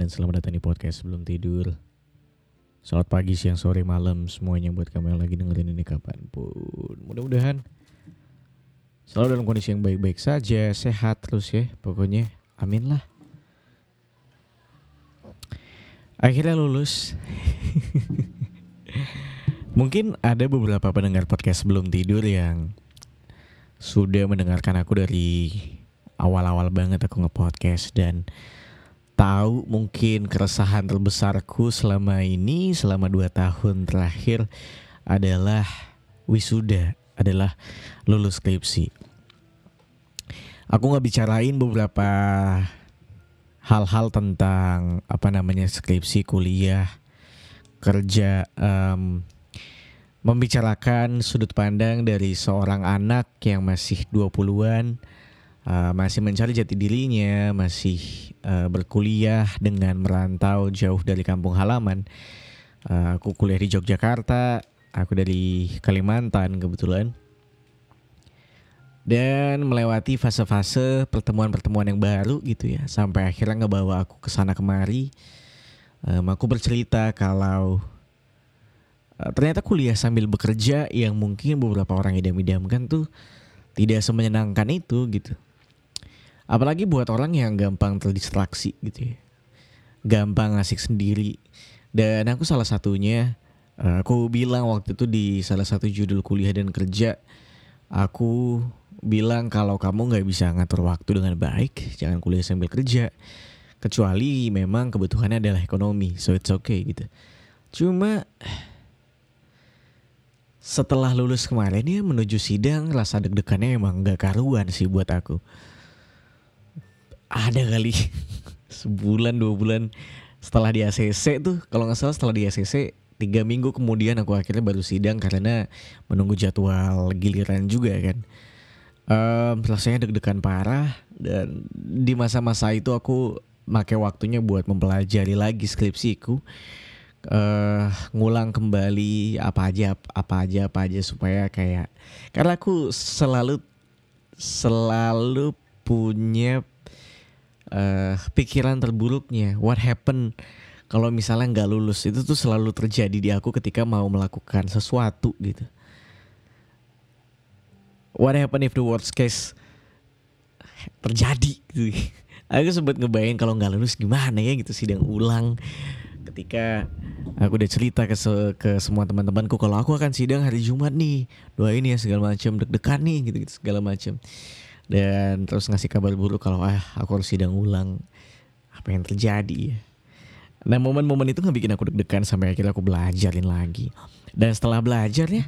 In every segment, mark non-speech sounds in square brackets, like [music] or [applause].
dan selamat datang di podcast sebelum tidur. Selamat pagi, siang, sore, malam semuanya buat kamu yang lagi dengerin ini kapan pun. Mudah-mudahan selalu dalam kondisi yang baik-baik saja, sehat terus ya. Pokoknya amin lah. Akhirnya lulus. [laughs] Mungkin ada beberapa pendengar podcast sebelum tidur yang sudah mendengarkan aku dari awal-awal banget aku nge-podcast dan tahu mungkin keresahan terbesarku selama ini selama dua tahun terakhir adalah wisuda adalah lulus skripsi. Aku nggak bicarain beberapa hal-hal tentang apa namanya skripsi kuliah kerja um, membicarakan sudut pandang dari seorang anak yang masih 20-an uh, masih mencari jati dirinya, masih uh, berkuliah dengan merantau jauh dari kampung halaman. Uh, aku kuliah di Yogyakarta, aku dari Kalimantan kebetulan. Dan melewati fase-fase pertemuan-pertemuan yang baru gitu ya, sampai akhirnya ngebawa aku ke sana kemari. Um, aku bercerita kalau uh, ternyata kuliah sambil bekerja yang mungkin beberapa orang idam-idamkan tuh tidak semenyenangkan itu gitu. Apalagi buat orang yang gampang terdistraksi gitu ya. Gampang ngasih sendiri. Dan aku salah satunya, eh, aku bilang waktu itu di salah satu judul kuliah dan kerja, aku bilang kalau kamu nggak bisa ngatur waktu dengan baik, jangan kuliah sambil kerja. Kecuali memang kebutuhannya adalah ekonomi, so it's okay gitu. Cuma setelah lulus kemarin ya menuju sidang rasa deg-degannya emang gak karuan sih buat aku ada kali. [laughs] Sebulan dua bulan setelah di ACC tuh kalau nggak salah setelah di ACC tiga minggu kemudian aku akhirnya baru sidang karena menunggu jadwal giliran juga kan. Um, rasanya deg-degan parah dan di masa-masa itu aku pakai waktunya buat mempelajari lagi skripsiku. Uh, ngulang kembali apa aja apa aja apa aja supaya kayak karena aku selalu selalu punya uh, pikiran terburuknya. What happen kalau misalnya nggak lulus itu tuh selalu terjadi di aku ketika mau melakukan sesuatu gitu. What happen if the worst case terjadi? Gitu [laughs] aku sempat ngebayangin kalau nggak lulus gimana ya gitu sidang ulang. Ketika aku udah cerita ke se ke semua teman-temanku kalau aku akan sidang hari Jumat nih doain ya segala macam deg-degan nih gitu, gitu segala macam dan terus ngasih kabar buruk kalau ah aku harus sidang ulang. Apa yang terjadi ya? Nah momen-momen itu nggak bikin aku deg-degan sampai akhirnya aku belajarin lagi. Dan setelah belajar ya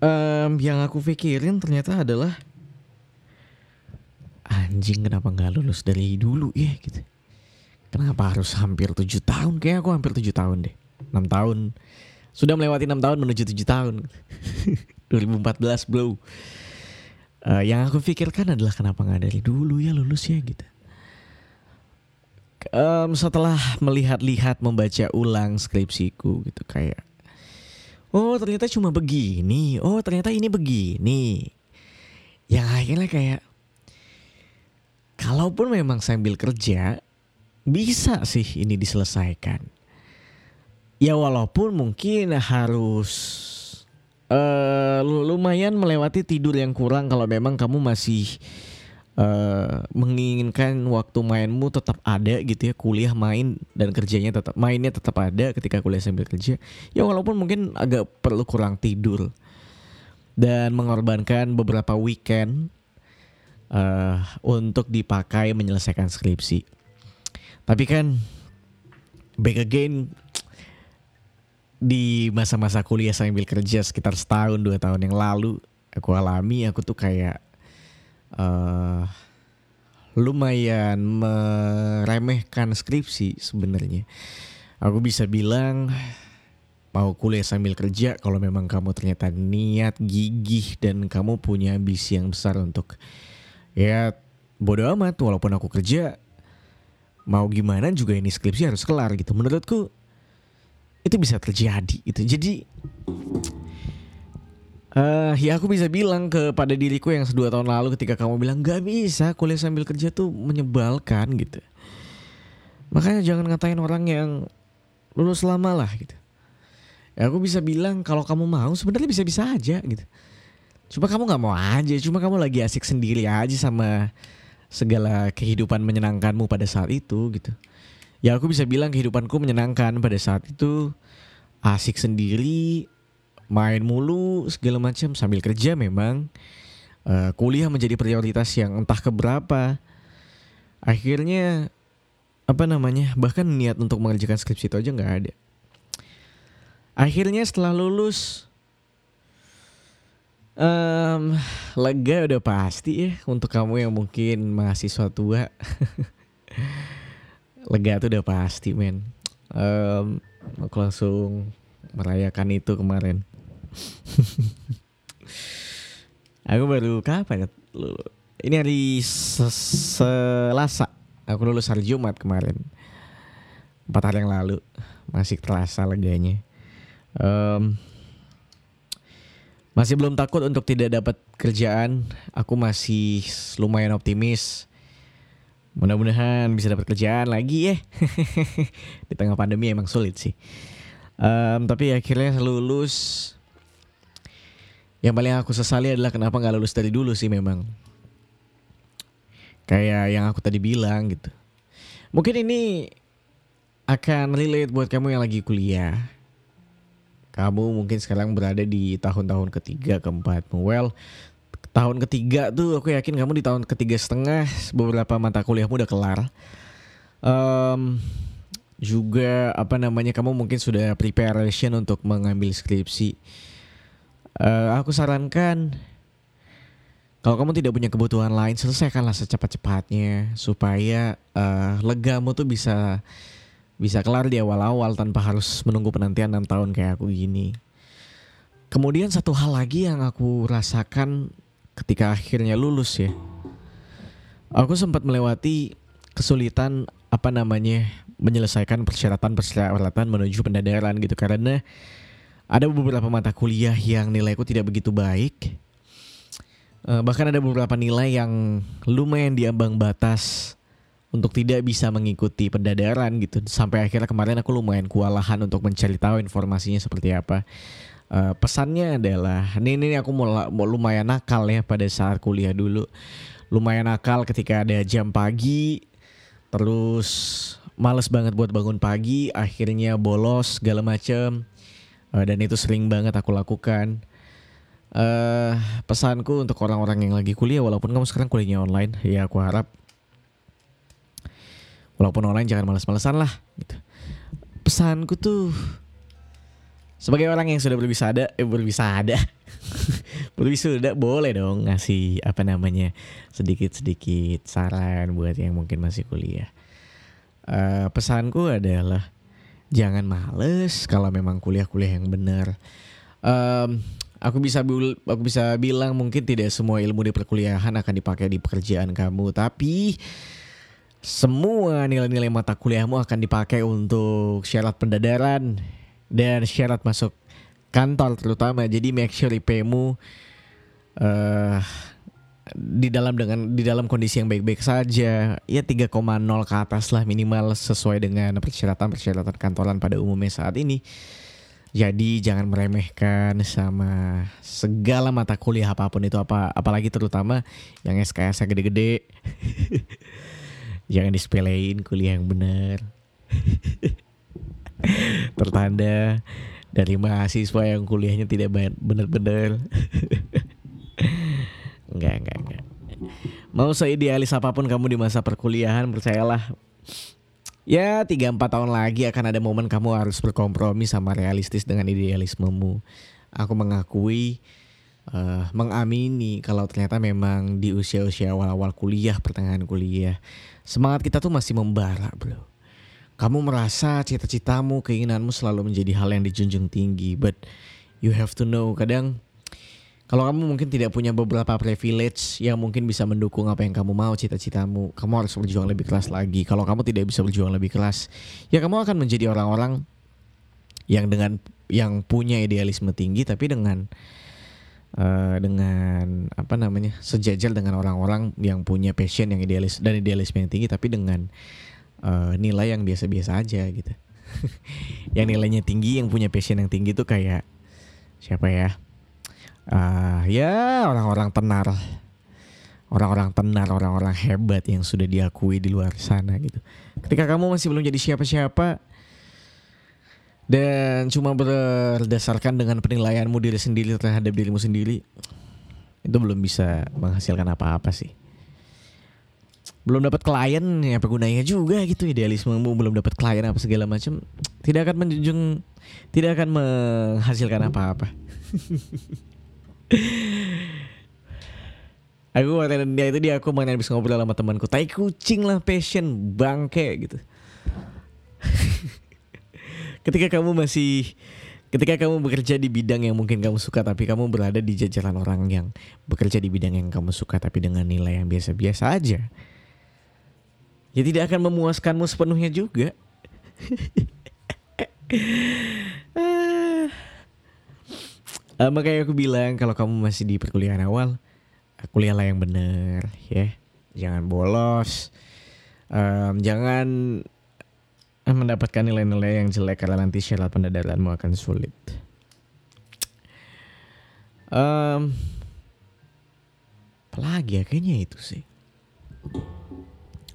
um, yang aku pikirin ternyata adalah anjing kenapa nggak lulus dari dulu ya? Gitu. Kenapa harus hampir tujuh tahun? Kayak aku hampir tujuh tahun deh. Enam tahun. Sudah melewati enam tahun menuju tujuh tahun. [laughs] 2014 bro uh, yang aku pikirkan adalah kenapa nggak dari dulu ya lulus ya gitu. Um, setelah melihat-lihat membaca ulang skripsiku gitu kayak oh ternyata cuma begini. Oh ternyata ini begini. Yang akhirnya kayak kalaupun memang sambil kerja bisa sih ini diselesaikan. Ya walaupun mungkin harus uh, lumayan melewati tidur yang kurang kalau memang kamu masih uh, menginginkan waktu mainmu tetap ada gitu ya kuliah main dan kerjanya tetap mainnya tetap ada ketika kuliah sambil kerja. Ya walaupun mungkin agak perlu kurang tidur dan mengorbankan beberapa weekend uh, untuk dipakai menyelesaikan skripsi. Tapi kan back again di masa-masa kuliah sambil kerja sekitar setahun dua tahun yang lalu aku alami aku tuh kayak uh, lumayan meremehkan skripsi sebenarnya. Aku bisa bilang mau kuliah sambil kerja kalau memang kamu ternyata niat gigih dan kamu punya ambisi yang besar untuk ya bodo amat walaupun aku kerja mau gimana juga ini skripsi harus kelar gitu. Menurutku itu bisa terjadi itu jadi uh, ya aku bisa bilang kepada diriku yang dua tahun lalu ketika kamu bilang gak bisa kuliah sambil kerja tuh menyebalkan gitu Makanya jangan ngatain orang yang lulus lama lah gitu. Ya aku bisa bilang kalau kamu mau sebenarnya bisa-bisa aja gitu. Cuma kamu nggak mau aja, cuma kamu lagi asik sendiri aja sama segala kehidupan menyenangkanmu pada saat itu gitu. Ya aku bisa bilang kehidupanku menyenangkan pada saat itu. Asik sendiri, main mulu segala macam sambil kerja memang. Uh, kuliah menjadi prioritas yang entah keberapa. Akhirnya apa namanya bahkan niat untuk mengerjakan skripsi itu aja nggak ada. Akhirnya setelah lulus um, lega udah pasti ya untuk kamu yang mungkin mahasiswa tua [laughs] lega tuh udah pasti men um, aku langsung merayakan itu kemarin [laughs] aku baru kapan ya ini hari Selasa Aku lulus hari Jumat kemarin. Empat hari yang lalu. Masih terasa leganya. Um, masih belum takut untuk tidak dapat kerjaan. Aku masih lumayan optimis. Mudah-mudahan bisa dapat kerjaan lagi ya. [laughs] Di tengah pandemi emang sulit sih. Um, tapi akhirnya lulus. Yang paling aku sesali adalah kenapa nggak lulus dari dulu sih memang Kayak yang aku tadi bilang gitu. Mungkin ini akan relate buat kamu yang lagi kuliah. Kamu mungkin sekarang berada di tahun-tahun ketiga, keempatmu. Well, tahun ketiga tuh aku yakin kamu di tahun ketiga setengah beberapa mata kuliahmu udah kelar. Um, juga apa namanya kamu mungkin sudah preparation untuk mengambil skripsi. Uh, aku sarankan kalau kamu tidak punya kebutuhan lain, selesaikanlah secepat-cepatnya supaya uh, legamu tuh bisa bisa kelar di awal-awal tanpa harus menunggu penantian 6 tahun kayak aku gini. Kemudian satu hal lagi yang aku rasakan ketika akhirnya lulus ya. Aku sempat melewati kesulitan apa namanya menyelesaikan persyaratan-persyaratan menuju pendadaran gitu karena ada beberapa mata kuliah yang nilaiku tidak begitu baik Uh, bahkan ada beberapa nilai yang lumayan diambang batas untuk tidak bisa mengikuti pendadaran gitu. Sampai akhirnya kemarin aku lumayan kewalahan untuk mencari tahu informasinya seperti apa. Uh, pesannya adalah ini ini aku mau, lumayan nakal ya pada saat kuliah dulu. Lumayan nakal ketika ada jam pagi terus males banget buat bangun pagi, akhirnya bolos segala macem. Uh, dan itu sering banget aku lakukan uh, pesanku untuk orang-orang yang lagi kuliah walaupun kamu sekarang kuliahnya online ya aku harap walaupun online jangan malas-malasan lah gitu. pesanku tuh sebagai orang yang sudah berwisada eh berwisada. [laughs] Berwisuda boleh dong ngasih apa namanya sedikit-sedikit saran buat yang mungkin masih kuliah. Uh, pesanku adalah jangan males kalau memang kuliah-kuliah yang benar. Um, Aku bisa aku bisa bilang mungkin tidak semua ilmu di perkuliahan akan dipakai di pekerjaan kamu, tapi semua nilai-nilai mata kuliahmu akan dipakai untuk syarat pendadaran dan syarat masuk kantor terutama. Jadi make sure IP-mu uh, di dalam dengan di dalam kondisi yang baik-baik saja ya 3,0 ke atas lah minimal sesuai dengan persyaratan-persyaratan kantoran pada umumnya saat ini. Jadi jangan meremehkan sama segala mata kuliah apa pun itu apa apalagi terutama yang SKS gede-gede. [laughs] jangan disepelein kuliah yang benar. [laughs] [laughs] Tertanda dari mahasiswa yang kuliahnya tidak benar-benar. [laughs] enggak, enggak, enggak. Mau seidealis apa pun kamu di masa perkuliahan, percayalah Ya tiga empat tahun lagi akan ada momen kamu harus berkompromi sama realistis dengan idealismemu. Aku mengakui, uh, mengamini kalau ternyata memang di usia-usia awal-awal kuliah, pertengahan kuliah, semangat kita tuh masih membara bro. Kamu merasa cita-citamu, keinginanmu selalu menjadi hal yang dijunjung tinggi, but you have to know kadang kalau kamu mungkin tidak punya beberapa privilege yang mungkin bisa mendukung apa yang kamu mau, cita-citamu, kamu harus berjuang lebih keras lagi. Kalau kamu tidak bisa berjuang lebih keras, ya kamu akan menjadi orang-orang yang dengan yang punya idealisme tinggi tapi dengan uh, dengan apa namanya sejajar dengan orang-orang yang punya passion yang idealis dan idealisme yang tinggi tapi dengan uh, nilai yang biasa-biasa aja gitu. [laughs] yang nilainya tinggi, yang punya passion yang tinggi tuh kayak siapa ya? Uh, ya orang-orang tenar, orang-orang tenar, orang-orang hebat yang sudah diakui di luar sana gitu. Ketika kamu masih belum jadi siapa-siapa dan cuma berdasarkan dengan penilaianmu diri sendiri terhadap dirimu sendiri, itu belum bisa menghasilkan apa-apa sih belum dapat klien ya apa gunanya juga gitu idealismemu belum dapat klien apa segala macam tidak akan menjunjung tidak akan menghasilkan apa-apa [laughs] aku waktu dia itu dia aku main habis ngobrol sama temanku tai kucing lah passion bangke gitu [laughs] ketika kamu masih Ketika kamu bekerja di bidang yang mungkin kamu suka tapi kamu berada di jajaran orang yang bekerja di bidang yang kamu suka tapi dengan nilai yang biasa-biasa aja. Ya tidak akan memuaskanmu sepenuhnya juga. uh, [laughs] makanya aku bilang kalau kamu masih di perkuliahan awal, kuliahlah yang benar ya. Jangan bolos. Um, jangan mendapatkan nilai-nilai yang jelek karena nanti syarat pendadaranmu akan sulit. Um, apalagi ya kayaknya itu sih.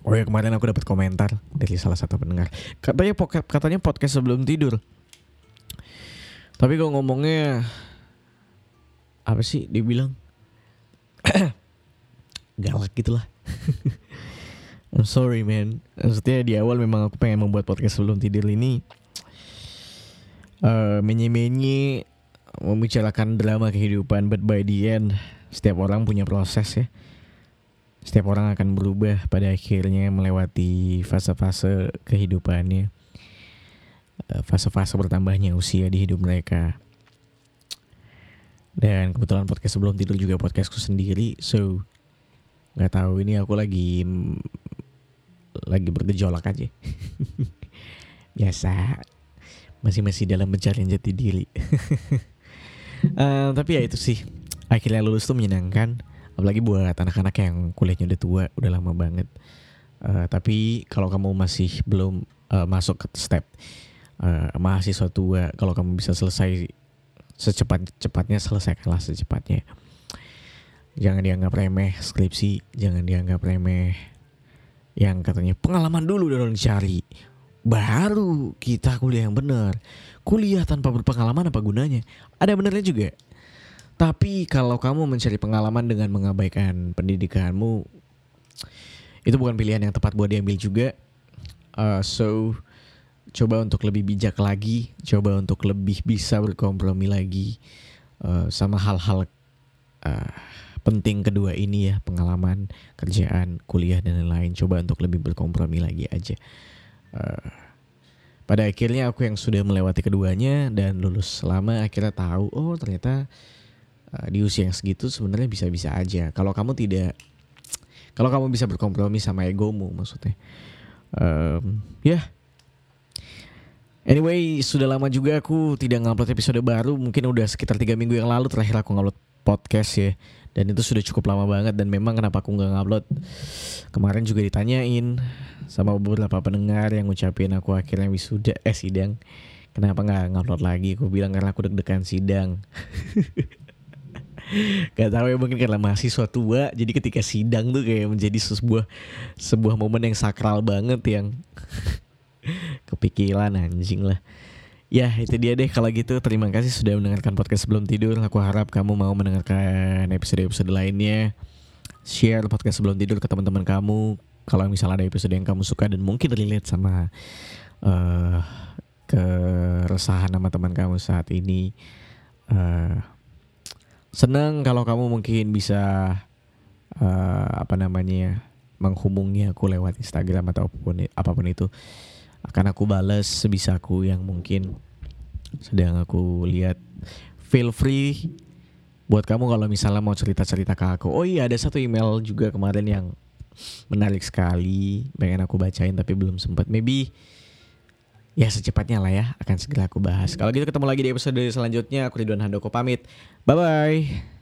Oh ya kemarin aku dapat komentar dari salah satu pendengar. Katanya katanya podcast sebelum tidur. Tapi kalau ngomongnya apa sih dia bilang [coughs] galak gitulah. [laughs] I'm sorry man. Maksudnya di awal memang aku pengen membuat podcast sebelum tidur ini uh, menye-menye membicarakan drama kehidupan but by the end setiap orang punya proses ya. Setiap orang akan berubah pada akhirnya melewati fase-fase kehidupannya. Eh, fase-fase bertambahnya usia di hidup mereka. Dan kebetulan podcast sebelum tidur juga podcastku sendiri, so nggak tahu ini aku lagi lagi bergejolak aja. [laughs] Biasa. Masih masih dalam pencarian jati diri. uh, [laughs] tapi ya itu sih. Akhirnya lulus tuh menyenangkan. Apalagi buat anak-anak yang kuliahnya udah tua, udah lama banget. Uh, tapi kalau kamu masih belum uh, masuk ke step uh, mahasiswa tua, kalau kamu bisa selesai secepat-cepatnya selesaikanlah secepatnya. Jangan dianggap remeh skripsi, jangan dianggap remeh yang katanya pengalaman dulu dan dicari baru kita kuliah yang benar kuliah tanpa berpengalaman apa gunanya ada benernya juga tapi kalau kamu mencari pengalaman dengan mengabaikan pendidikanmu itu bukan pilihan yang tepat buat diambil juga. Uh, so coba untuk lebih bijak lagi coba untuk lebih bisa berkompromi lagi uh, sama hal-hal uh, penting kedua ini ya pengalaman kerjaan kuliah dan lain-lain. Coba untuk lebih berkompromi lagi aja. Uh, pada akhirnya aku yang sudah melewati keduanya dan lulus selama akhirnya tahu oh ternyata uh, di usia yang segitu sebenarnya bisa-bisa aja. Kalau kamu tidak kalau kamu bisa berkompromi sama egomu maksudnya. Um, ya. Yeah. Anyway, sudah lama juga aku tidak ngupload episode baru. Mungkin udah sekitar tiga minggu yang lalu terakhir aku ngupload podcast ya. Dan itu sudah cukup lama banget. Dan memang kenapa aku nggak ngupload? Kemarin juga ditanyain sama beberapa pendengar yang ngucapin aku akhirnya wisuda eh sidang. Kenapa nggak ngupload lagi? Aku bilang karena aku deg-degan sidang [laughs] Gak tahu ya mungkin karena mahasiswa tua Jadi ketika sidang tuh kayak menjadi sebuah Sebuah momen yang sakral banget yang [laughs] Kepikiran anjing lah. Ya itu dia deh kalau gitu. Terima kasih sudah mendengarkan podcast sebelum tidur. Aku harap kamu mau mendengarkan episode-episode lainnya. Share podcast sebelum tidur ke teman-teman kamu. Kalau misalnya ada episode yang kamu suka dan mungkin relate sama uh, Keresahan sama teman kamu saat ini uh, Seneng kalau kamu mungkin bisa uh, Apa namanya menghubungi aku lewat Instagram atau apa pun, apa pun itu. Akan aku balas sebisaku yang mungkin sedang aku lihat. Feel free buat kamu kalau misalnya mau cerita-cerita ke aku. Oh iya ada satu email juga kemarin yang menarik sekali pengen aku bacain tapi belum sempat maybe ya secepatnya lah ya akan segera aku bahas. Kalau gitu ketemu lagi di episode selanjutnya. Aku Ridwan Handoko pamit. Bye bye